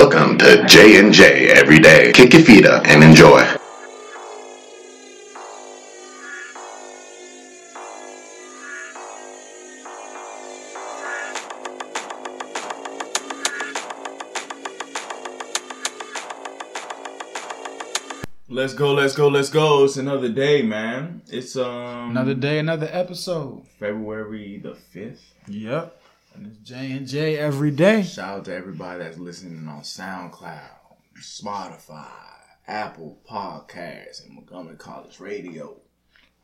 Welcome to J and J Every Day. Kick your feet up and enjoy. Let's go, let's go, let's go. It's another day, man. It's um Another day, another episode. February the fifth. Yep. And it's J and J every day. Shout out to everybody that's listening on SoundCloud, Spotify, Apple Podcasts, and Montgomery College Radio.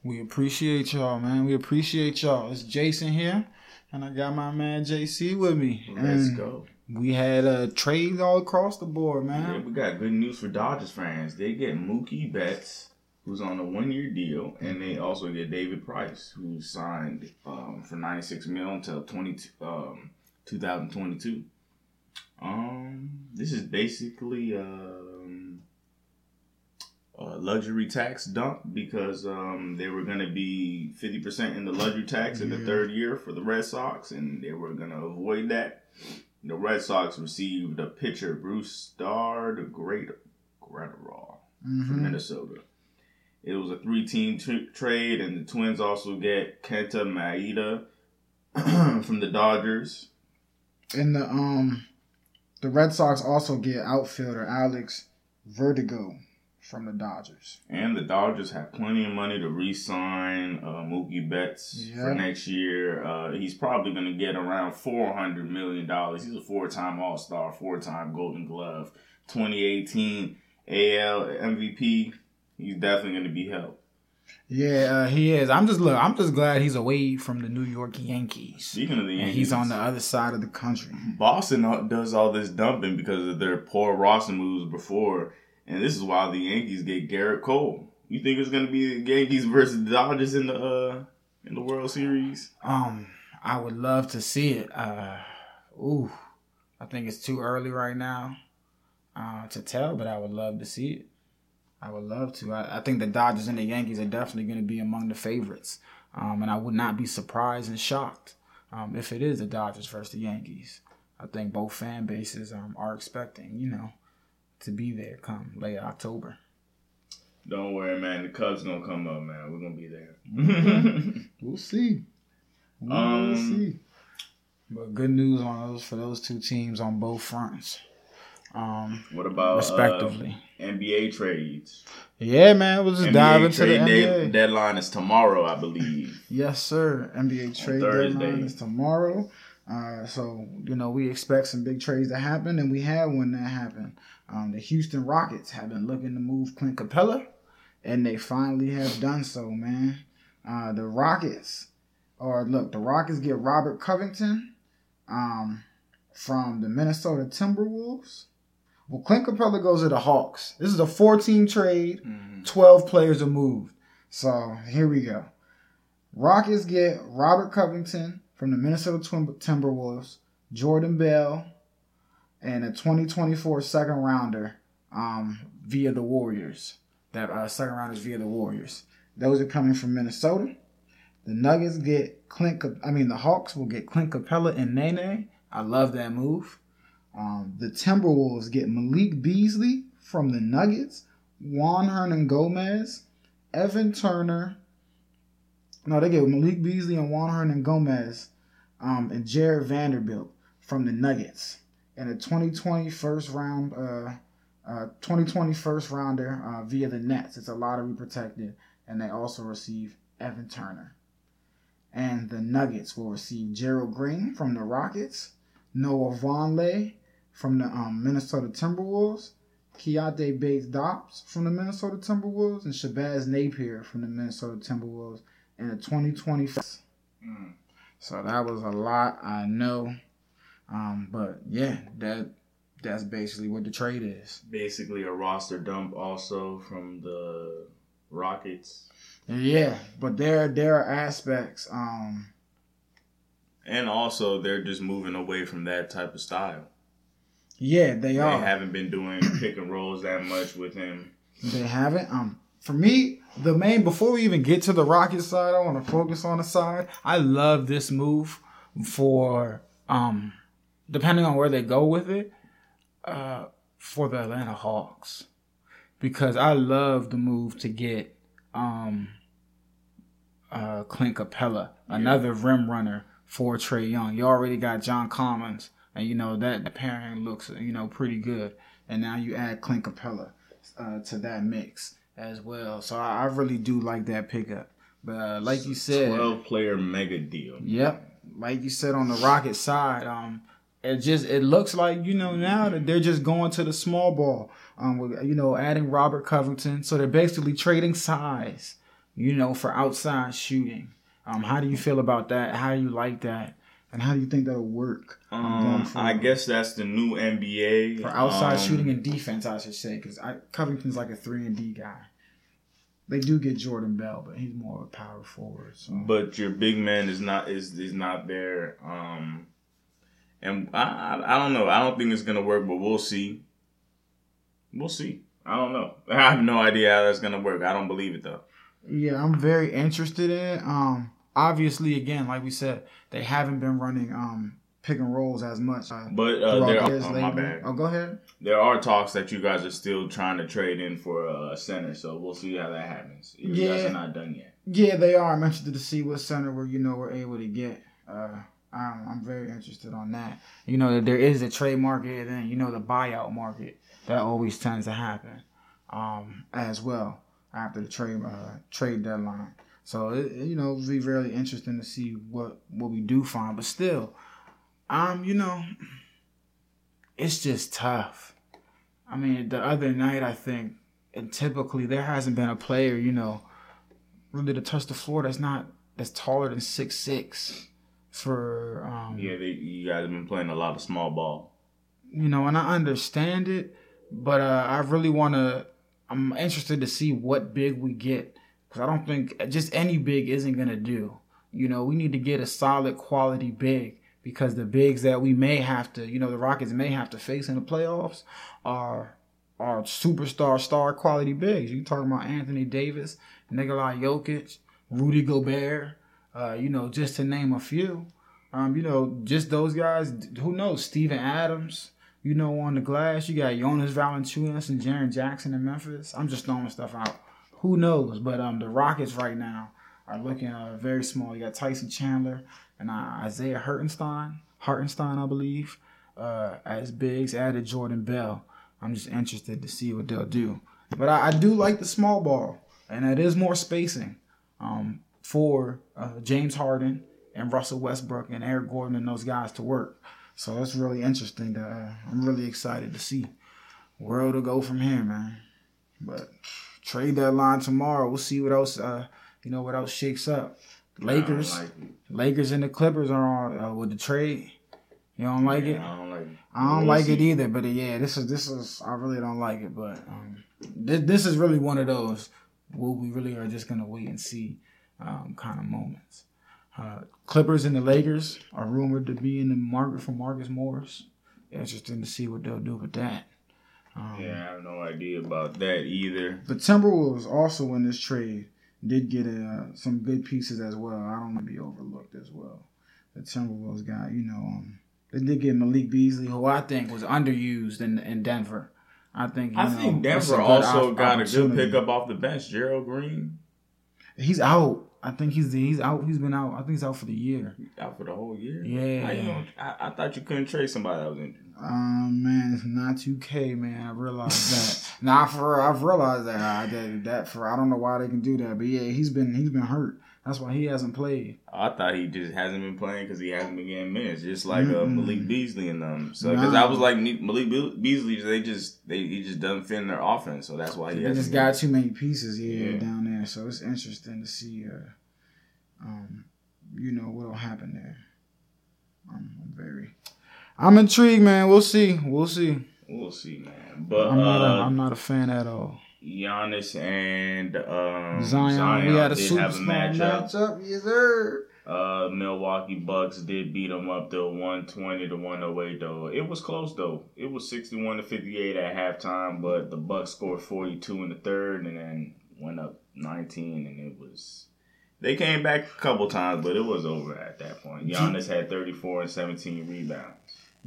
We appreciate y'all, man. We appreciate y'all. It's Jason here, and I got my man JC with me. Let's And go. We had uh, trades all across the board, man. Yeah, we got good news for Dodgers fans. They get Mookie Betts, who's on a one-year deal, and they also get David Price, who signed um, for 96 mil until 20, um, 2022. Um, this is basically um, a luxury tax dump because um, they were going to be 50% in the luxury tax in the Yeah. third year for the Red Sox, and they were going to avoid that. The Red Sox received a pitcher, Brusdar, the Great Graterol from hmm Minnesota. It was a three-team t- trade, and the Twins also get Kenta Maeda from the Dodgers. And the um, the Red Sox also get outfielder Alex Verdugo from the Dodgers. And the Dodgers have plenty of money to re-sign uh, Mookie Betts for next year. Uh, he's probably going to get around four hundred million dollars. He's a four-time All-Star, four-time Golden Glove, 2018 AL MVP. He's definitely going to be helped. Yeah, uh, he is. I'm just look. I'm just glad he's away from the New York Yankees. Speaking of the And he's on the other side of the country. Boston does all this dumping because of their poor roster moves before, and this is why the Yankees get Gerrit Cole. You think it's going to be the Yankees versus the Dodgers in the uh, in the World Series? Um, I would love to see it. Uh, ooh, I think it's too early right now uh, to tell, but I would love to see it. I would love to. I, I think the Dodgers and the Yankees are definitely going to be among the favorites, um, and I would not be surprised and shocked um, if it is the Dodgers versus the Yankees. I think both fan bases um, are expecting, you know, to be there come late October. Don't worry, man. The Cubs gonna come up, man. We're gonna be there. We'll see. We'll Um, see. But good news on those for those two teams on both fronts. Um, what about respectively. uh, NBA trades? yeah, man, we'll just dive NBA into the trade NBA. day- deadline is tomorrow, I believe. Yes, sir. NBA trade deadline is tomorrow. Uh, so you know we expect some big trades to happen, and we had one that happened. Um, the Houston Rockets have been looking to move Clint Capela, and they finally have done so, man. Uh, the Rockets, or look, the Rockets get Robert Covington, um, from the Minnesota Timberwolves. Well, Clint Capela goes to the Hawks. This is a four-team trade. 12 players are moved. So here we go. Rockets get Robert Covington from the Minnesota Timberwolves, Jordan Bell, and a 2024 second rounder um, via the Warriors. That uh, second rounders via the Warriors. Those are coming from Minnesota. The Nuggets get Clint. I mean, the Hawks will get Clint Capela and Nene. I love that move. Um, the Timberwolves get Malik Beasley from the Nuggets, Juan Hernangomez, Evan Turner. No, they get Malik Beasley and Juan Hernangomez, um, and Jarred Vanderbilt from the Nuggets, and a 2020 first round, uh, uh, 2020 first rounder uh, via the Nets. It's a lottery protected, and they also receive Evan Turner. And the Nuggets will receive Gerald Green from the Rockets, Noah Vonleh from the um, Minnesota Timberwolves, Keita Bates-Diop from the Minnesota Timberwolves, and Shabazz Napier from the Minnesota Timberwolves in the 2020. Mm. So that was a lot, I know. Um, but yeah, that that's basically what the trade is. Basically, a roster dump also from the Rockets. Yeah, but there there are aspects. Um, And also, they're just moving away from that type of style. Yeah, they They are. They haven't been doing pick and rolls that much with him. They haven't. Um, for me, the main before we even get to the Rocket side, I want to focus on the side. I love this move for um, depending on where they go with it. uh, for the Atlanta Hawks because I love the move to get um, uh, Clint Capela, another rim runner for Trae Young. You already got John Collins, and you know that the pairing looks you know pretty good. And now you add Clint Capela uh, to that mix as well. So I, I really do like that pickup. But uh, like you said, twelve player mega deal. Yep, like you said on the Rocket side, um, it just it looks like you know now that they're just going to the small ball. Um, with, you know, adding Robert Covington, so they're basically trading size, you know, for outside shooting. Um, how do you feel about that? How do you like that? And how do you think that'll work? Um, I guess that's the new NBA for outside um, shooting and defense. I should say because Covington's like a three and D guy. They do get Jordan Bell, but he's more of a power forward. So. But your big man is not is is not there. Um, and I, I I don't know. I don't think it's gonna work, but we'll see. We'll see. I don't know. I have no idea how that's gonna work. I don't believe it though. Yeah, I'm very interested in it. Um, obviously, again, like we said, they haven't been running um pick and rolls as much. Uh, but uh, there are, oh, my bad. Oh, go ahead. There are talks that you guys are still trying to trade in for a center, so we'll see how that happens. You yeah. guys are not done yet. Yeah, they are. I'm interested to see what center we're you know we're able to get. Uh, I'm, I'm very interested on that. You know, there is a trade market, and then you know the buyout market that always tends to happen um, as well after the trade uh, trade deadline. So it, you know, it'll be really interesting to see what what we do find. But still, um, you know, it's just tough. I mean, the other night I think, and typically there hasn't been a player, you know, really to touch the floor that's not that's taller than six six. For um, yeah, they, you guys have been playing a lot of small ball. You know, and I understand it, but uh, I really want to. I'm interested to see what big we get because I don't think just any big isn't gonna do. You know, we need to get a solid quality big because the bigs that we may have to, you know, the Rockets may have to face in the playoffs are are superstar star quality bigs. You talking about Anthony Davis, Nikola Jokic, Rudy Gobert, uh, you know, just to name a few. Um, you know, just those guys. Who knows? Steven Adams. You know, on the glass, you got Jonas Valanciunas and Jaren Jackson in Memphis. I'm just throwing stuff out. Who knows? But um, the Rockets right now are looking uh, very small. You got Tyson Chandler and uh, Isaiah Hartenstein, Hartenstein, I believe, uh, as bigs. Added Jordan Bell. I'm just interested to see what they'll do. But I, I do like the small ball, and it is more spacing. Um, for uh, James Harden and Russell Westbrook and Eric Gordon and those guys to work. So that's really interesting. To, uh, I'm really excited to see where it'll go from here, man. But trade deadline tomorrow. We'll see what else. Uh, you know what else shakes up. Lakers, like Lakers and the Clippers are on uh, with the trade. You don't like yeah, it? I don't like it. I don't we'll like see. it either. But uh, yeah, this is this is I really don't like it. But um, this, this is really one of those. Well, we really are just gonna wait and see um, kind of moments. Uh, Clippers and the Lakers are rumored to be in the market for Marcus Morris. Interesting to see what they'll do with that. Um, yeah, I have no idea about that either. The Timberwolves also in this trade did get uh, some good pieces as well. I don't want to be overlooked as well. The Timberwolves got, you know, um, they did get Malik Beasley, who I think was underused in in Denver. I think. I know, think Denver also got a good pickup off the bench, Gerald Green. He's out. I think he's he's out. He's been out. I think he's out for the year. Out for the whole year. Yeah. You know, I, I, thought you couldn't trade somebody that was injured. Um, man, it's not 2K, man. I realized that. Nah, for I've realized that. I that that for I don't know why they can do that, but yeah, he's been he's been hurt. That's why he hasn't played. I thought he just hasn't been playing because he hasn't been getting minutes, just like uh, Malik Beasley and them. So because nah. I was like Malik Beasley, they just they he just doesn't fit in their offense, so that's why he. They just got too many pieces, yeah, yeah, down there. So it's interesting to see, uh, um, you know, what'll happen there. I'm very, I'm intrigued, man. We'll see, we'll see, we'll see, man. But I'm not, uh, a, I'm not a fan at all. Giannis and um, Zion, Zion, we had a super have a matchup. matchup. Yes, sir. Uh, Milwaukee Bucks did beat them up to 120 to 108 though. It was close though. It was 61 to 58 at halftime, but the Bucks scored 42 in the third and then went up 19 and it was they came back a couple times, but it was over at that point. Giannis had 34 and 17 rebounds.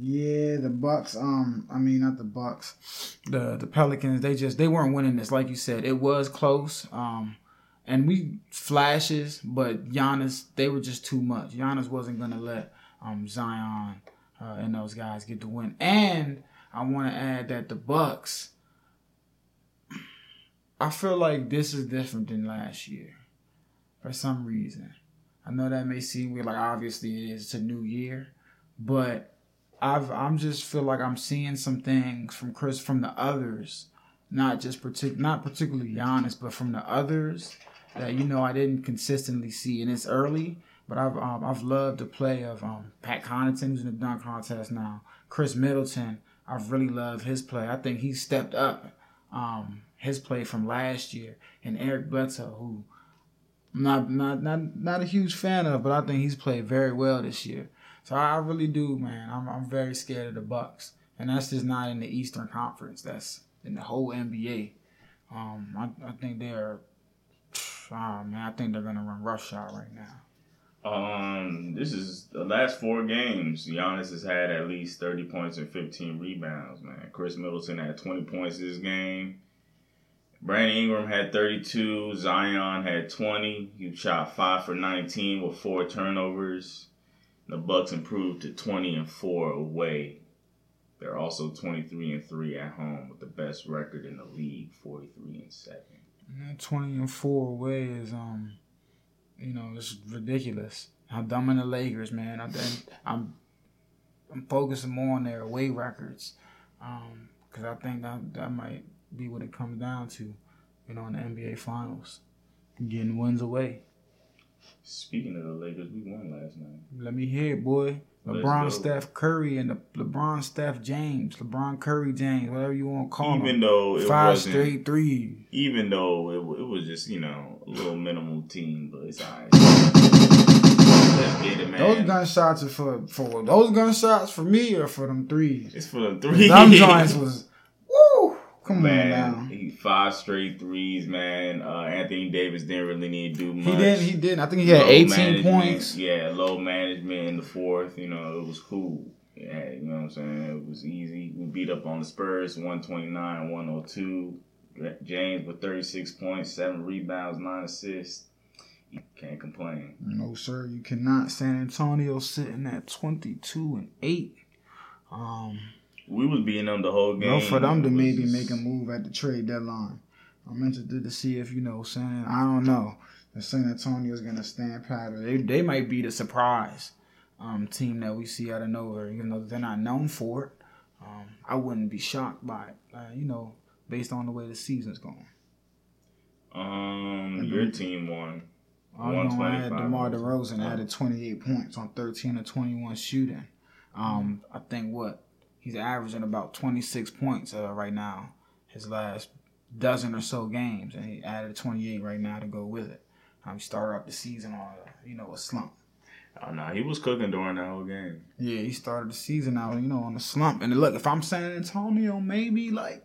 Yeah, the Bucks. Um, I mean not the Bucks. The the Pelicans. They just they weren't winning this. Like you said, it was close. Um, and we flashes, but Giannis they were just too much. Giannis wasn't gonna let um Zion uh, and those guys get the win. And I want to add that the Bucks. I feel like this is different than last year, for some reason. I know that may seem weird, like obviously it is it's a new year, but I've I'm just feel like I'm seeing some things from Chris from the others, not just partic- not particularly Giannis, but from the others that you know I didn't consistently see, and it's early. But I've um, I've loved the play of um, Pat Connaughton, who's in the dunk contest now. Khris Middleton, I've really loved his play. I think he stepped up um, his play from last year, and Eric Bledsoe, who I'm not not not not a huge fan of, but I think he's played very well this year. So I really do, man. I'm I'm very scared of the Bucks, and that's just not in the Eastern Conference. That's in the whole NBA. Um, I, I think they're, oh man, I think they're gonna run roughshod right now. Um, this is the last four games. Giannis has had at least thirty points and fifteen rebounds. Man, Khris Middleton had twenty points this game. Brandon Ingram had 32. Zion had 20. He shot five for 19 with four turnovers. The Bucks improved to 20 and four away. They're also 23 and three at home with the best record in the league, 43 and seven. And Twenty and four away is um, you know, it's ridiculous. How dumb in the Lakers, man. I think I'm I'm focusing more on their away records, um, because I think that that might be what it comes down to, you know, in the NBA Finals, getting wins away. Speaking of the Lakers, we won last night. Let me hear it, boy. LeBron. Steph Curry, and the LeBron, Steph James, LeBron Curry James, whatever you want to call Even them. though it Five wasn't, straight threes. even though it, it was just you know a little minimal team, but it's alright. Get it, man. Those gunshots are for for those gunshots for me or for them threes. It's for the three. Them joints was woo. Come man, on now. Five straight threes, man. Uh, Anthony Davis didn't really need to do much. He didn't. He didn't. I think he had Low 18 points. Yeah, low management in the fourth. You know, it was cool. Yeah, you know what I'm saying? It was easy. We beat up on the Spurs 129 102. James with 36 points, 7 rebounds, 9 assists. You can't complain. No, sir, you cannot. San Antonio sitting at 22 and 8. Um, We was beating them the whole game. no, for them to maybe just- make a move at the trade deadline. I'm interested to see if you know San. I don't know. If San Antonio's gonna stand pat. or They they might be the surprise um, team that we see out of nowhere. Even though they're not known for it, um, I wouldn't be shocked by it. Uh, you know, based on the way the season's going. Um, your team won. I know I had 125 DeMar DeRozan added 28 points on 13 or 21 shooting. Um, I think what he's averaging about 26 points uh, right now. His last dozen or so games, and he added 28 right now to go with it. Um, he started up the season on a, you know a slump. Oh, no, he was cooking during that whole game. Yeah, he started the season out you know on a slump. And look, if I'm San Antonio, maybe like.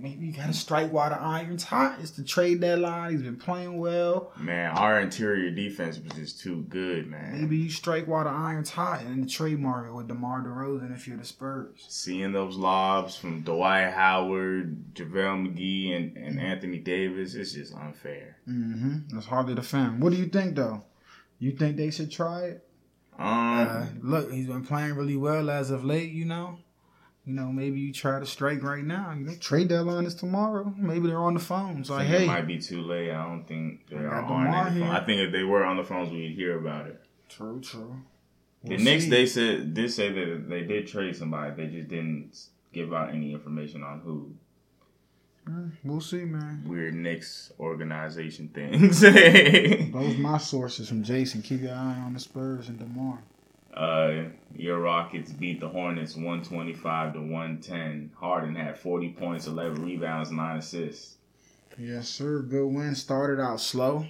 Maybe you gotta strike while the iron's hot. It's the trade deadline. He's been playing well. Man, our interior defense was just too good, man. Maybe you strike while the iron's hot in the trade market with DeMar DeRozan if you're the Spurs. Seeing those lobs from Dwight Howard, JaVale McGee, and, and Anthony Davis, it's just unfair. Mm-hmm. That's hard to defend. What do you think, though? You think they should try it? Um, Uh, look, he's been playing really well as of late, you know. You know, maybe you try to strike right now. You know, trade deadline is tomorrow. Maybe they're on the phones. I like, think hey, it might be too late. I don't think they are on any phone. I think if they were on the phones, we'd hear about it. true, true. the We'll Knicks, see. they said did say that they did trade somebody. They just didn't give out any information on who. Mm, We'll see, man. Weird Knicks organization things. Those my sources from Jason. Keep your eye on the Spurs and Demar. Uh, your Rockets beat the Hornets 125 to 110. Harden had 40 points, 11 rebounds, 9 assists. Yes, sir. Good win. Started out slow,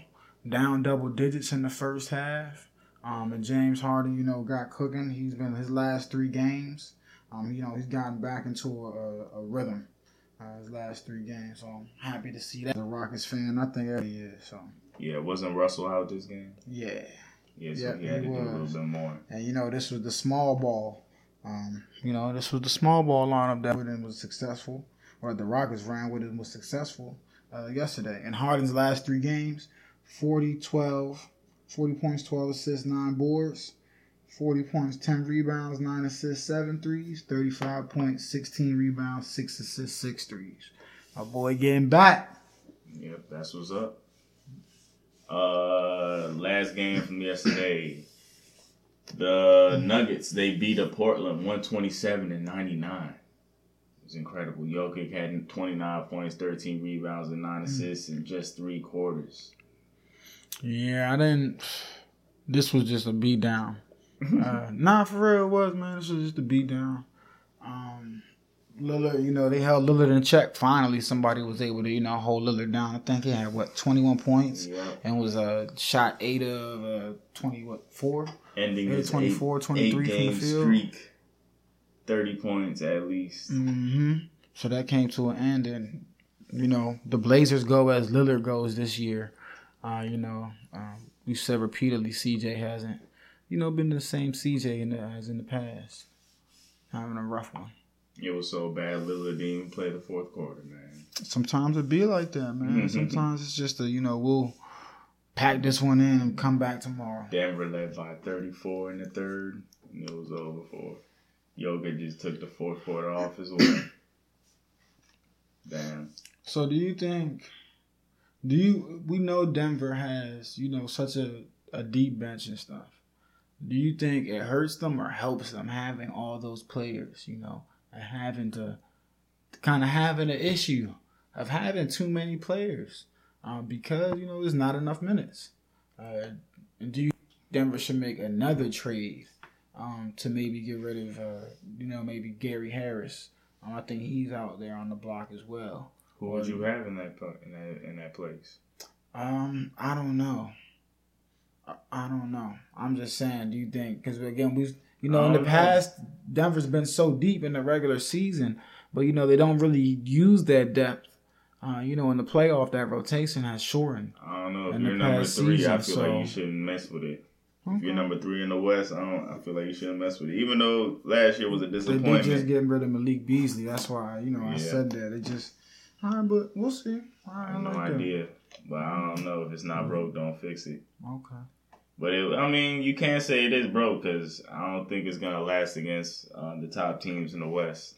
down double digits in the first half. Um, and James Harden, you know, got cooking. He's been his last three games. Um, you know, he's gotten back into a, a, rhythm. Uh, his last three games, so I'm happy to see that. The Rockets fan, I think everybody is. So Yeah, wasn't Russell out this game? yeah, Yeah, so Yeah, he had to do a little was. bit more. and you know, this was the small ball Um, you know, this was the small ball lineup that was successful, or the Rockets ran with and was successful uh, yesterday. In Harden's last three games, 40, 12, 40 points, 12 assists, 9 boards, 40 points, 10 rebounds, 9 assists, 7 threes, 35 points, 16 rebounds, 6 assists, 6 threes. My boy getting back. Yep, that's what's up. Uh, last game from yesterday. The Nuggets they beat up Portland one twenty seven and ninety nine. It was incredible. Jokic had twenty nine points, thirteen rebounds, and nine assists in just three quarters. Yeah, I didn't. This was just a beat down. uh, nah, for real, it was man. This was just a beat down. Lillard, you know, they held Lillard in check. Finally, somebody was able to, you know, hold Lillard down. I think he had what twenty one points Yep. and was a uh, shot eight of uh, twenty what four. Ending Yeah, his 24, eight, 23 eight from the game field. streak, thirty points at least. hmm So that came to an end, and you know the Blazers go as Lillard goes this year. Uh, you know, um, we said repeatedly CJ hasn't, you know, been the same CJ in the, as in the past. Having a rough one. It was so bad Lillard didn't even play the fourth quarter, man. Sometimes it be like that, man. Mm-hmm. Sometimes it's just a you know we'll pack this one in and come back tomorrow. Denver led by 34 in the third, and it was over for. Yoga just took the fourth quarter off as well. Damn. So do you think? Do you? We know Denver has you know such a a deep bench and stuff. Do you think it hurts them or helps them having all those players? You know, and having to kind of having an issue of having too many players um, because you know there's not enough minutes. Uh, and do you Denver should make another trade um, to maybe get rid of uh, you know maybe Gary Harris? Um, I think he's out there on the block as well. Who would you have in that in that in that place? Um, I don't know. I, I don't know. I'm just saying. Do you think? Because again, we, you know, in the know. past, Denver's been so deep in the regular season, but you know they don't really use that depth. Uh, you know, in the playoff, that rotation has shortened. I don't know. If you're number three, I feel season, like you shouldn't mess with it. If you're number three in the West, I don't. I feel like you shouldn't mess with it. Even though last year was a disappointment. They did just getting rid of Malik Beasley. That's why you know I Yeah. said that. It just, all right, but we'll see. All right, I I have no like that. idea, but I don't know if it's not broke, don't fix it. Okay. But it, I mean, you can't say it is broke because I don't think it's gonna last against uh, the top teams in the West.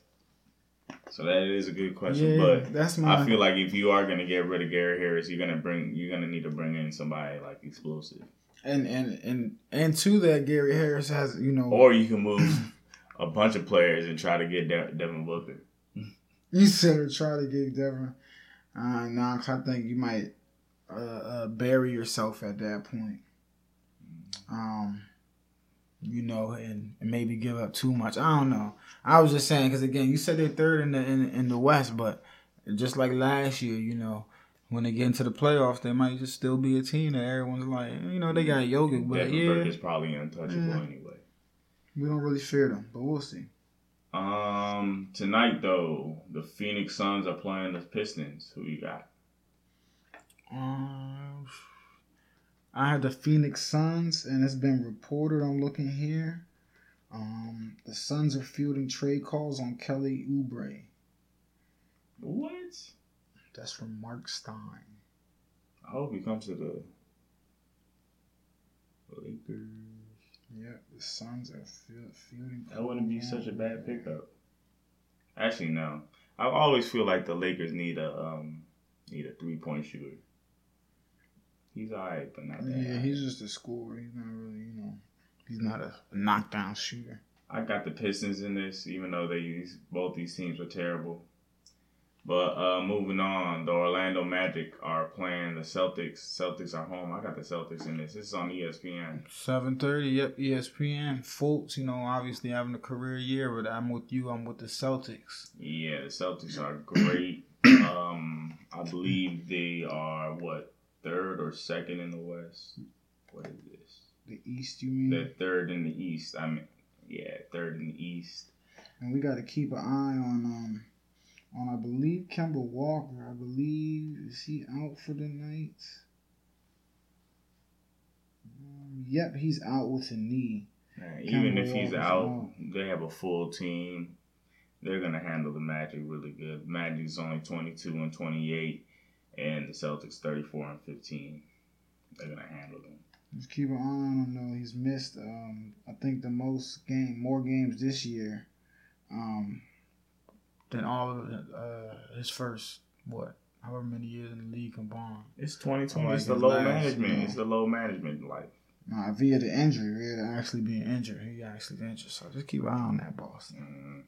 So that is a good question, Yeah, but that's my. I feel like if you are gonna get rid of Gary Harris, you're gonna bring you're gonna need to bring in somebody like explosive, and and and and to that, Gary Harris has you know. or you can move a bunch of players and try to get De- Devin Booker. You said try to get Devin. Uh, nah, 'cause I think you might uh, uh, bury yourself at that point. Um, you know, and, and maybe give up too much. I don't know. I was just saying because again, you said they're third in the in, in the West, but just like last year, you know, when they get into the playoffs, they might just still be a team that everyone's like, you know, they got Yoga, but Devin yeah, is probably untouchable Yeah. anyway. we don't really fear them, but we'll see. Um, tonight though, the Phoenix Suns are playing the Pistons. Who you got? Um, I have the Phoenix Suns, and it's been reported. I'm looking here. Um, the Suns are fielding trade calls on Kelly Oubre. What? That's from Marc Stein. I hope he comes to the Lakers. Yeah, the Suns are field, fielding. That wouldn't be such a bad pickup. Actually, no. I always feel like the Lakers need a um need a three point shooter. He's alright, but not that. Yeah, high. he's just a scorer. He's not really, you know, he's not a knockdown shooter. I got the Pistons in this, even though they both these teams are terrible. But uh moving on, the Orlando Magic are playing the Celtics. Celtics are home. I got the Celtics in this. This is on ESPN. Seven thirty. Yep, ESPN. Fultz, you know, obviously having a career year, but I'm with you. I'm with the Celtics. Yeah, the Celtics are great. um, I believe they are what third or second in the West. What is this? The East, you mean? They're third in the East. I mean, yeah, third in the East. And we got to keep an eye on um on I believe Kemba Walker. I believe is he out for the night? Um, yep, he's out with a knee. Man, even if he's out, out. they have a full team. They're gonna handle the Magic really good. Magic's only twenty two and twenty eight, and the Celtics thirty four and fifteen. They're gonna handle them. Just keep an eye on him though. He's missed um I think the most game more games this year. Um than all of uh his first what, however many years in the league combined. It's twenty twenty. like it's the low last, management. It's the low management life. Uh, via the injury, via actually being injured. He actually injured. So just keep an eye on that boss. Mm.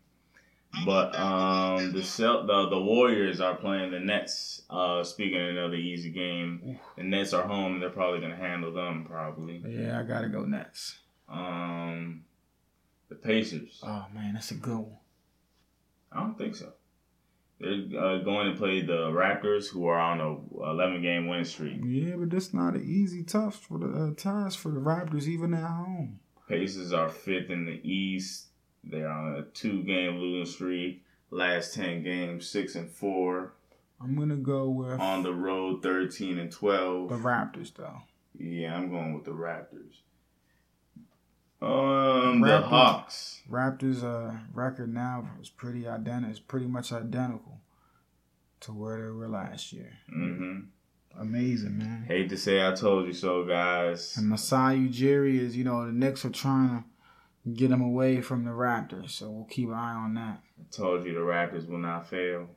But um, the the the Warriors are playing the Nets. Uh, speaking of another easy game, the Nets are home. They're probably gonna handle them. Probably. Yeah, I gotta go Nets. Um, the Pacers. Oh man, that's a good one. I don't think so. They're uh, going to play the Raptors, who are on a 11 game win streak. Yeah, but that's not an easy tough for the uh, task for the Raptors, even at home. Pacers are fifth in the East. They're on a two game losing streak. Last 10 games, six and four. I'm gonna go with On the road, 13 and 12. the Raptors though. Yeah, I'm going with the Raptors. Um, the Raptors. Hawks. Raptors' uh, record now is pretty identical. It's pretty much identical to where they were last year. Mm hmm Amazing, man. Hate to say I told you so, guys. And Masai Ujiri is, you know, the Knicks are trying to get him away from the Raptors, so we'll keep an eye on that. I told you the Raptors will not fail.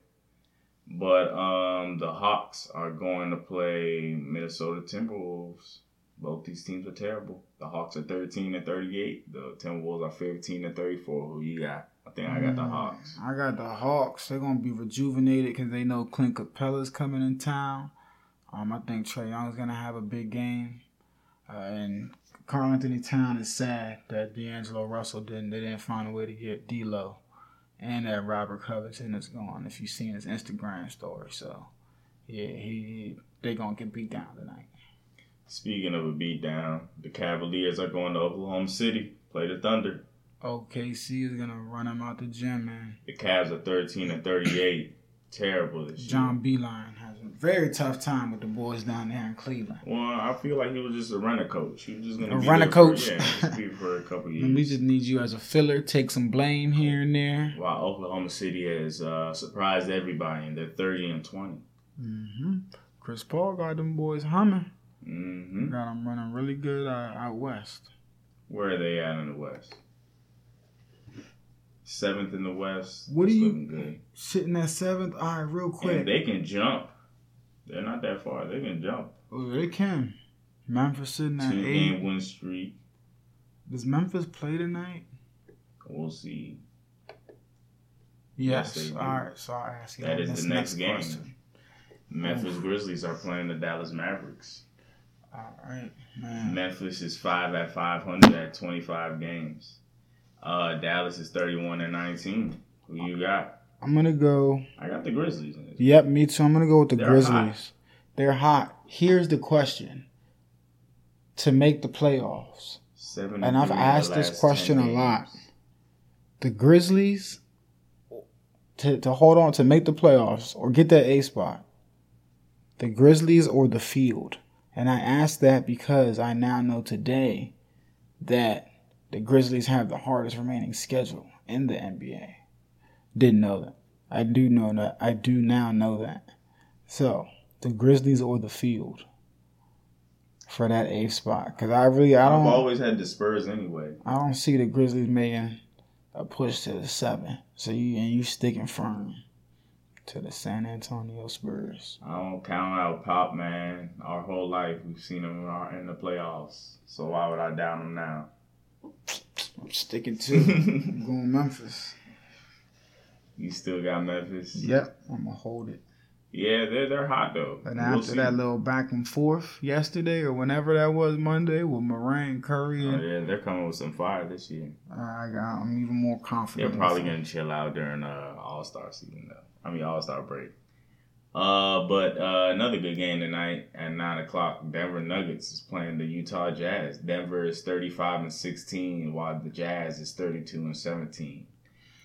But um, the Hawks are going to play Minnesota Timberwolves. Both these teams are terrible. The Hawks are 13 and 38. The Timberwolves are 15 and 34. Who you got? I think I got the Mm, Hawks. I got the Hawks. They're gonna be rejuvenated because they know Clint Capela's coming in town. Um, I think Trae Young's gonna have a big game, uh, and Karl-Anthony Town is sad that D'Angelo Russell didn't. They didn't find a way to get D'Lo, and that Robert Covington is gone. If you've seen his Instagram story, so yeah, he they gonna get beat down tonight. Speaking of a beat down, the Cavaliers are going to Oklahoma City. Play the Thunder. OKC is gonna run him out the gym, man. The Cavs are 13 and 38. Terrible this year. John Beilein has a very tough time with the boys down there in Cleveland. Well, I feel like he was just a runner coach. He was just going to A runner there for- coach. yeah, be for a couple years. And we just need you as a filler, take some blame here and there. While Oklahoma City has uh, surprised everybody, and they're 30 and 20. hmm Chris Paul got them boys humming. hmm Got them running really good uh, out west. Where are they at in the West? Seventh in the West. What are you- good? Sitting at seventh. All right, real And quick. they can jump. They're not that far. They can jump. oh, they can. Memphis sitting at Two eight. game win streak. Does Memphis play tonight? We'll see. Yes. Yes. All right. So I ask you That is the next game. question. Memphis Grizzlies are playing the Dallas Mavericks. All right, man. Memphis is five at 500 at 25 games. Uh, Dallas is 31 and 19. Who you got? I'm gonna go. I got the Grizzlies. Yep, me too. I'm gonna go with the They're Grizzlies. hot. They're hot. Here's the question: To make the playoffs, Seven And I've three in the asked this question a lot. the Grizzlies to to hold on to make the playoffs or get that A spot, the Grizzlies or the field. And I ask that because I now know today that the Grizzlies have the hardest remaining schedule in the NBA. Didn't know that. I do know that. I do now know that. So the Grizzlies or the field for that eighth spot because I really I I've don't always had the Spurs anyway. I don't see the Grizzlies making a push to the seven. So you and you sticking firm to the San Antonio Spurs. I don't count out Pop, man. Our whole life we've seen him in the playoffs. So why would I doubt him now? I'm sticking to I'm going Memphis. You still got Memphis. Yep, I'm gonna hold it. Yeah, they're they're hot though. And We'll after see. that little back and forth yesterday or whenever that was Monday with Morant Curry, Oh, yeah, they're coming with some fire this year. I got I'm even more confident. They're probably gonna chill out during uh, All Star season though. I mean All Star break. Uh, but uh, another good game tonight at nine o'clock. Denver Nuggets is playing the Utah Jazz. Denver is thirty-five and sixteen, while the Jazz is thirty-two and seventeen.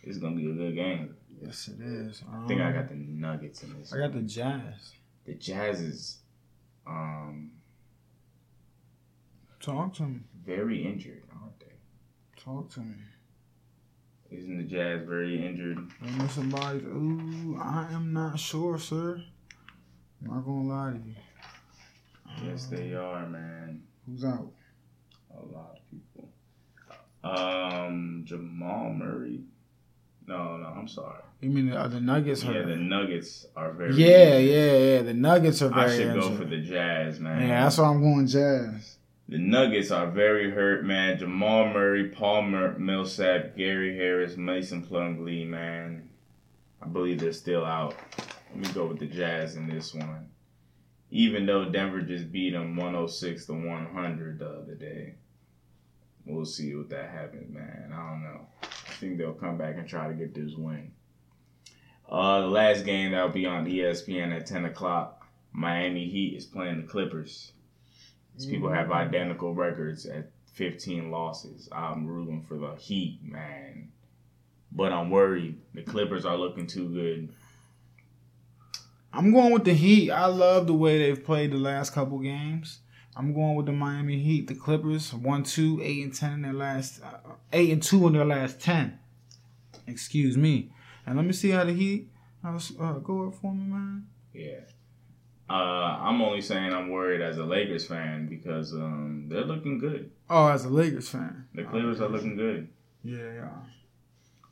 It's gonna be a good game. Yes, it is. I think I got the Nuggets in this. I got the Jazz. the Jazz is um Talk to me. very injured, aren't they? Talk to me. Isn't the Jazz very injured? Remember somebody? Ooh, I am not sure, sir. I'm not gonna lie to you. Yes, they are, man. Who's out? A lot of people. Um, Jamal Murray. No, no, I'm sorry. You mean the, uh, the Nuggets? Yeah, hurt? the Nuggets are very. yeah, injured. yeah, yeah. The Nuggets are very. Hurt. I should go for the Jazz, man. Yeah, that's why I'm going Jazz. The Nuggets are very hurt, man. Jamal Murray, Palmer, Millsap, Gary Harris, Mason Plumlee, man. I believe they're still out. Let me go with the Jazz in this one. Even though Denver just beat them 106 to 100 the other day. We'll see what that happens, man. I don't know. Think they'll come back and try to get this win. Uh, the last game that'll be on ESPN at 10 o'clock. Miami Heat is playing the Clippers. These people have identical records at 15 losses. I'm rooting for the Heat, man. But I'm worried. The Clippers are looking too good. I'm going with the Heat. I love the way they've played the last couple games. I'm going with the Miami Heat. The Clippers one two eight and ten in their last uh, eight and two in their last ten. Excuse me. And let me see how the Heat uh, uh, go up for me, man. Yeah. Uh, I'm only saying I'm worried as a Lakers fan because um, they're looking good. Oh, as a Lakers fan, The Clippers are looking good. yeah, yeah.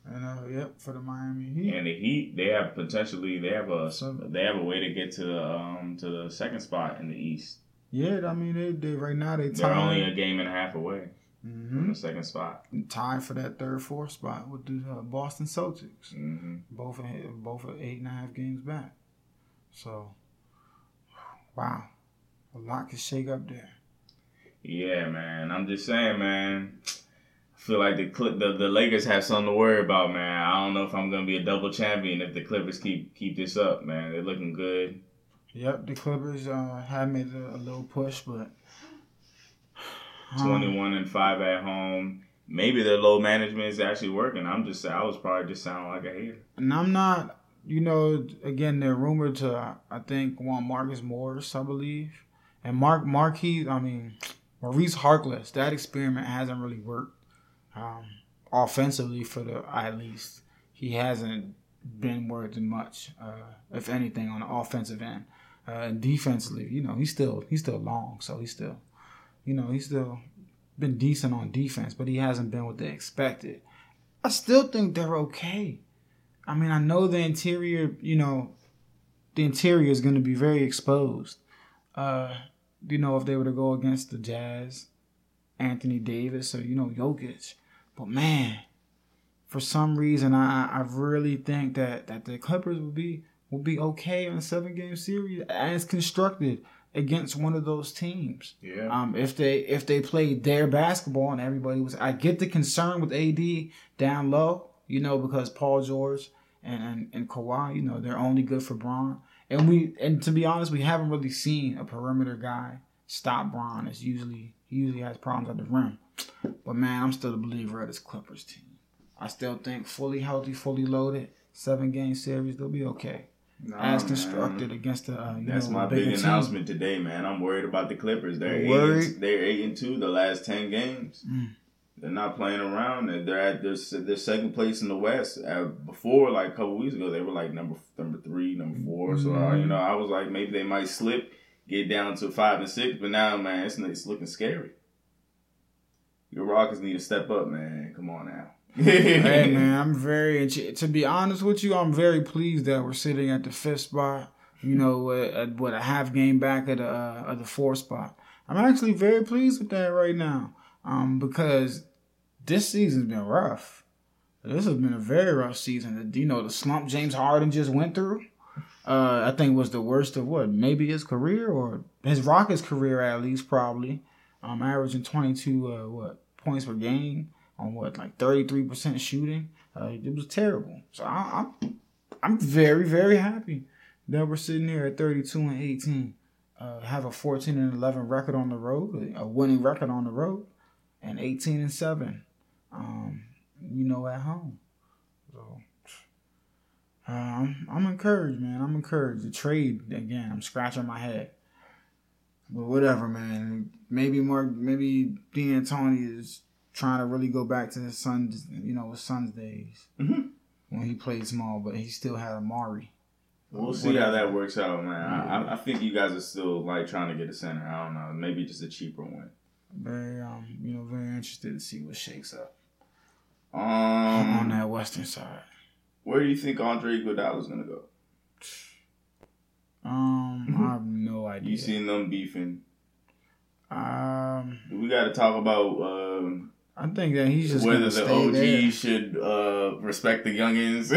And uh, yep, for the Miami Heat. And the Heat, they have potentially they have a they have a way to get to the um to the second spot in the East. Yeah, I mean they, they right now they They're only a game and a half away from hmm the second spot. tied for that third fourth spot with the uh, Boston Celtics. hmm Both are, both are eight and a half games back. So, wow, a lot could shake up there. Yeah, man. I'm just saying, man. I feel like the, the the Lakers have something to worry about, man. I don't know if I'm gonna be a double champion if the Clippers keep keep this up, man. They're looking good. Yep, the Clippers uh, have made a, a little push, but um, 21 and five at home. Maybe their low management is actually working. I'm just I was probably just sounding like a hater. and I'm not. You know, again, they're rumored to. I think want Marcus Morris, I believe, and Mark Marquis. I mean, Maurice Harkless. That experiment hasn't really worked um, offensively for the at least. He hasn't been worth much, uh, if anything, on the offensive end. Uh, and defensively, you know, he's still he's still long, so he's still, you know, he's still been decent on defense, but he hasn't been what they expected. I still think they're okay. I mean, I know the interior, you know, the interior is going to be very exposed. Uh, you know, if they were to go against the Jazz, Anthony Davis, or you know, Jokic, but man, for some reason, I I really think that that the Clippers will be will be okay in a seven game series as constructed against one of those teams. Yeah. Um, if they if they played their basketball and everybody was, I get the concern with AD down low, you know, because Paul George and and, and Kawhi, you know, they're only good for Bron. And we and to be honest, we haven't really seen a perimeter guy stop Bron. It's usually he usually has problems at the rim. But man, I'm still a believer of this Clippers team. I still think fully healthy, fully loaded, seven game series, they'll be okay. As man. against the uh, That's know, my big team. announcement today, man. I'm worried about the Clippers. They're eight Worried? and, they're eight and two the last ten games. Mm. They're not playing around. They're at their, their second place in the West. Before, like a couple weeks ago, they were like number number three, number four. So uh, you know, I was like maybe they might slip, get down to five and six. But now, man, it's it's looking scary. Your Rockets need to step up, man. Come on now. Hey man, I'm very to be honest with you, I'm very pleased that we're sitting at the fifth spot. You know, at, what a half game back at the uh, of the fourth spot. I'm actually very pleased with that right now, um, because this season's been rough. This has been a very rough season. You know, the slump James Harden just went through. Uh, I think was the worst of what maybe his career or his Rockets career at least probably. Um, averaging 22 uh, what points per game on what like 33% shooting. Uh, it was terrible. So I, I'm I'm very very happy that we're sitting here at 32 and 18. Uh, have a 14 and 11 record on the road, a winning record on the road, and 18 and 7. Um, you know, at home. So um, I'm encouraged, man. I'm encouraged. The trade again. I'm scratching my head. But whatever, man. Maybe Mark, maybe D'Antoni is trying to really go back to his son's, you know, his son's days Mhm. when he played small, but he still had Amar'e. We'll see how that works out, man. I, I- I think you guys are still like trying to get a center. I don't know, maybe just a cheaper one. Very, um, you know, very interested to see what shakes up Um, on that western side. where do you think Andre Iguodala's gonna go? Um, I have no idea. You seen them beefing? Um, We got to talk about um, I think that he's just whether the OG there. should uh, respect the youngins.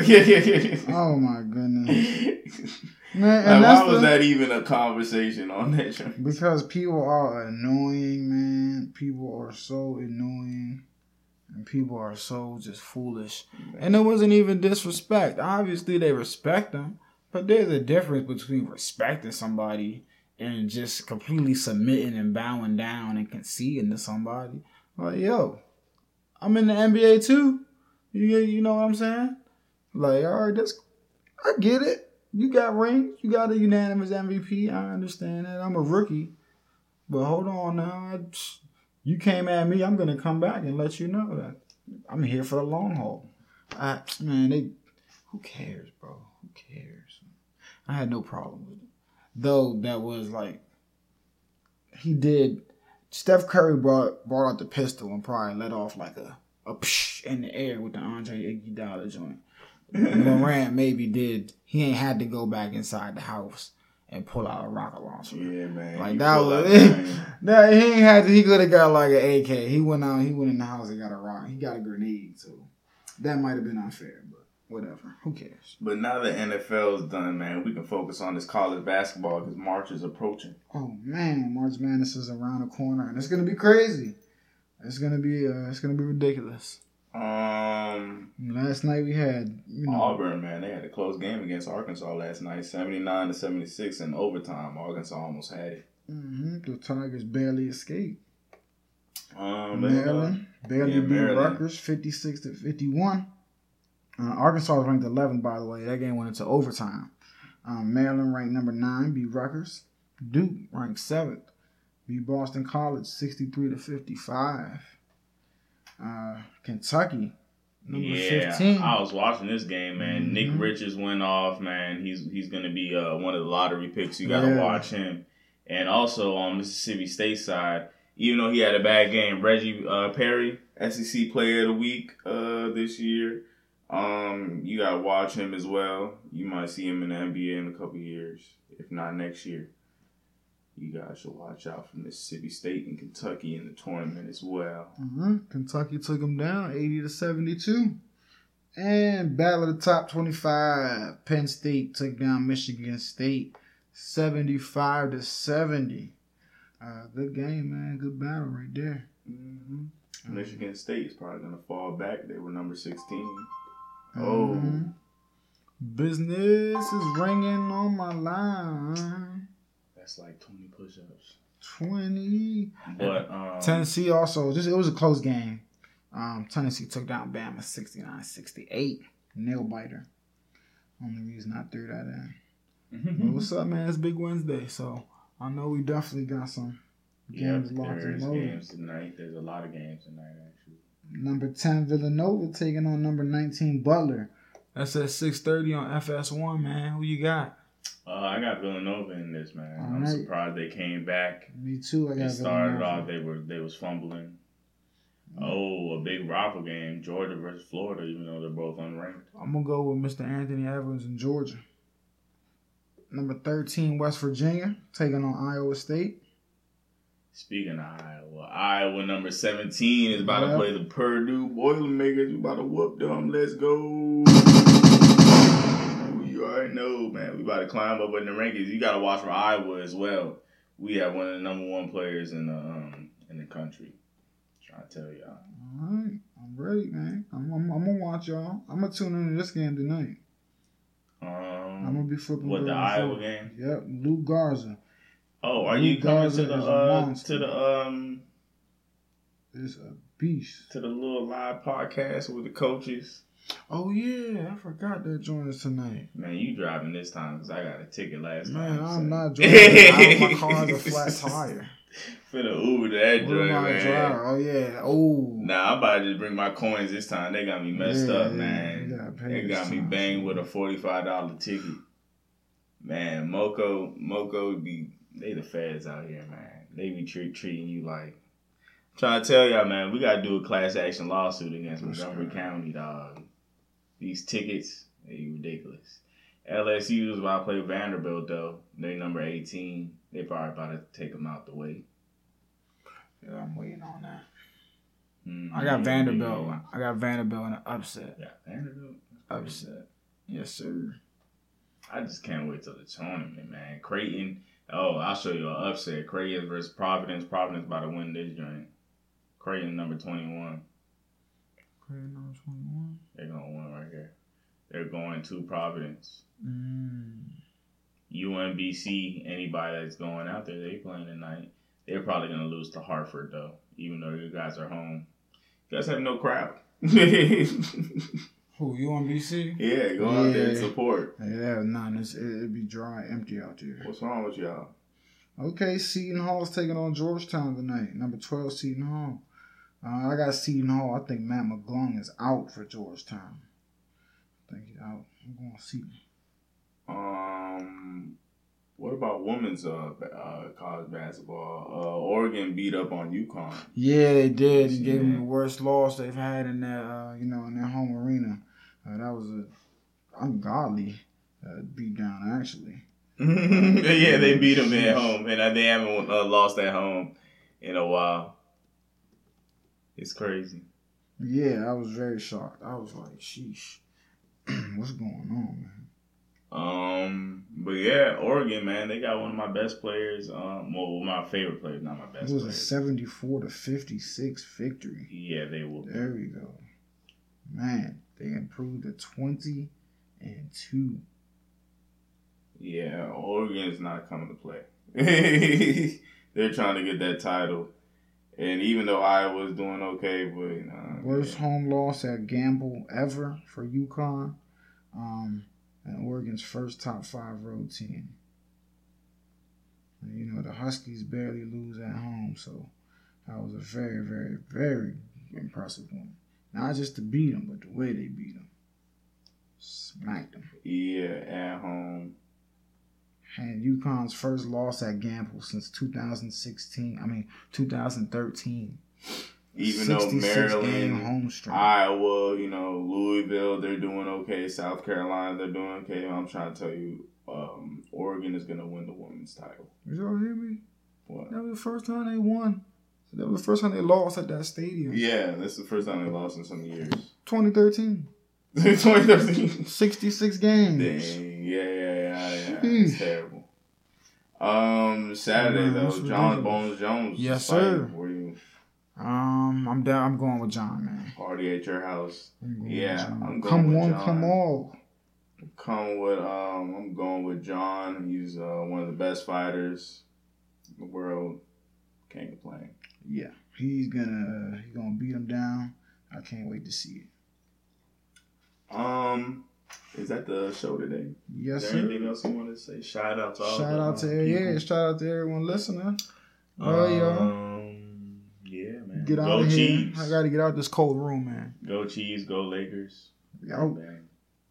Oh my goodness, man! Like, And why was the, that even a conversation on that show? because people are annoying, man. People are so annoying, and people are so just foolish. And it wasn't even disrespect. Obviously, they respect them, but there's a difference between respecting somebody and just completely submitting and bowing down and conceding to somebody. Like, yo, I'm in the NBA too. You you know what I'm saying? Like, all right, that's I get it. You got rings. You got a unanimous MVP. I understand that. I'm a rookie, but hold on now. You came at me. I'm gonna come back and let you know that I'm here for the long haul. I, man, they who cares, bro? Who cares? I had no problem with it. Though that was like he did. Steph Curry brought brought out the pistol and probably let off like a a psh in the air with the Andre Iguodala joint. Morant maybe did. He ain't had to go back inside the house and pull out a rocket launcher. Yeah, man. Like that was that he ain't had to, he could have got like an AK. He went out, he went in the house and got a rock. He got a grenade, so that might have been unfair, but whatever. Who cares? But now the NFL's done, man. We can focus on this college basketball because March is approaching. Oh man, March Madness is around the corner and it's gonna be crazy. It's gonna be uh, it's gonna be ridiculous. Um, Last night we had you know Auburn, man, they had a close game against Arkansas last night, seventy nine to seventy six in overtime. Arkansas almost had it. Mm-hmm. the Tigers barely escaped. Um, uh, Maryland barely yeah, beat. Rutgers fifty six to fifty one. Uh, Arkansas was ranked 11, by the way. That game went into overtime. Um, Maryland ranked number nine, beat Rutgers. Duke ranked seventh, beat Boston College 63 to 55. Uh, Kentucky number yeah, 15. I was watching this game, man. Nick Mhm. Richards went off, man. He's he's gonna be uh, one of the lottery picks. You gotta Yeah. watch him. And also on Mississippi State side, even though he had a bad game, Reggie uh, Perry, SEC Player of the Week uh, this year. Um, you gotta watch him as well. You might see him in the NBA in a couple years, if not next year. You guys should watch out for Mississippi State and Kentucky in the tournament as well. Mhm. Kentucky took them down 80 to 72. And battle of the top 25. Penn State took down Michigan State 75 to 70. Uh, good game, man. Good battle right there. Mm-hmm. Michigan State is probably gonna fall back. They were number sixteen. Oh. Mhm. Business is ringing on my line. That's like twenty push-ups. 20. But um, Tennessee also, just it was a close game. Um, Tennessee took down Bama 69 68. Nail biter. Only reason I threw that in. But what's up, man? It's Big Wednesday, so I know we definitely got some games locked there and loaded. games tonight. There's a lot of games tonight. Number 10 Villanova taking on number 19 Butler. That's at 6:30 on FS1, man. Who you got? Uh, I got Villanova in this man. All I'm right. surprised they came back. Me too. I They started Villanova. off. They were they was fumbling. Oh, a big rival game, Georgia versus Florida. Even though they're both unranked. I'm gonna go with Mr. Anthony Edwards in Georgia. Number 13 West Virginia taking on Iowa State. Speaking of Iowa, Iowa number 17 is about to play the Purdue Boilermakers. We about to whoop them. Let's go. You already know, man. We about to climb up in the rankings. You got to watch for Iowa as well. We have one of the number one players in the um in the country. trying to tell y'all. All right, I'm ready, man. I'm, I'm, I'm gonna watch y'all. I'm gonna tune into this game tonight. I'm gonna Um, be flipping. what the Iowa game? Yep, Luka Garza Oh, are Luke you coming to the uh, to the um is a beast. to the little live podcast with the coaches? Oh yeah, I forgot that joint is tonight. Man, you driving this time because I got a ticket last Man, time. I'm so- not driving. My car a flat tire. Finna Uber to that joint, man. driving? Oh yeah. Oh. Nah, I'm about to just bring my coins this time. They got me messed Yeah, up, man. They got me time. banged with a forty-five dollar ticket. Man, Moco, Moco be they the feds out here, man. They be treat, treating you like. trying to tell y'all, man, we gotta do a class action lawsuit against Montgomery. County, dog. These tickets, they ridiculous. LSU is about to play Vanderbilt though. They number eighteen. They probably about to take them out the way. Yeah, I'm waiting on that. Mm, I got Vanderbilt. I got Vanderbilt in an upset. Yeah, Vanderbilt. Upset. Yes, sir. I just can't wait till the tournament, man. Creighton. Oh, I'll show you an upset. Creighton versus Providence. Providence about to win this joint. Creighton number twenty one. Craig number 21. They're gonna win right here. They're going to Providence. Mm. UMBC. Anybody that's going out there, they playing tonight. They're probably gonna lose to Hartford though, even though you guys are home. You guys have no crowd. yeah, BC? Yeah, go out there and support. Yeah, they have none. It's, it, it'd be dry, empty out there. What's wrong with y'all? Okay, Seton Hall's taking on Georgetown tonight. Number 12, Seton Hall. Uh, I got Seton Hall. I think Mac McClung is out for Georgetown. I think he's out. I'm going Seton. Um, what about women's uh, uh college basketball? Uh, Oregon beat up on UConn. Yeah, they did. They And gave them the worst loss they've had in that, uh, you know, in their home arena. Uh, that was a ungodly uh, beat down, actually. yeah, they beat them at home, and uh, they haven't uh, lost at home in a while. It's crazy. Yeah, I was very shocked. I was like, sheesh. What's going on, man? Um, but yeah, Oregon, man, they got one of my best players. Um, well, my favorite players, not my best It was a 74 to 56 victory. Yeah, they will. There we go. Man, they improved to 20 and 2. Yeah, Oregon's not coming to play. They're trying to get that title. And even though Iowa's doing okay, but you know, Worst home loss at Gampel ever for UConn. Um, and Oregon's first top five road team. And, you know, the Huskies barely lose at home, so that was a very, very, very impressive one. Not just to beat them, but the way they beat them. Smacked them. yeah, at home. And UConn's first loss at Gampel since 2016. I mean, 2013. Even though 66 game Maryland. Iowa, you know, Louisville, they're doing okay. South Carolina, they're doing okay. I'm trying to tell you, um, Oregon is gonna win the women's title. Did y'all hear me? What? That was the first time they won. That was the first time they lost at that stadium. Yeah, that's the first time they lost in some years. 2013. 2013. 66 games. Dang, yeah, yeah, yeah, yeah. It's terrible. Um, Saturday Man, though, John. Bones Jones. Yes, sir. For you, Um, I'm down. I'm going with John, man. party at your house. I'm Yeah. I'm going come with one, John. come all. Come with um, I'm going with John. He's uh, one of the best fighters in the world. Can't complain. Yeah, he's gonna he's gonna beat him down. I can't wait to see it. Um, is that the show today? Yes, is there sir. anything else you want to say? Shout out to all. Shout out to uh, yeah, shout out to everyone listening. Oh, y'all. Um, yeah, man. Get out Go of here. Chiefs. I gotta get out this cold room, man. Go Chiefs. Go Lakers. Out. Bang.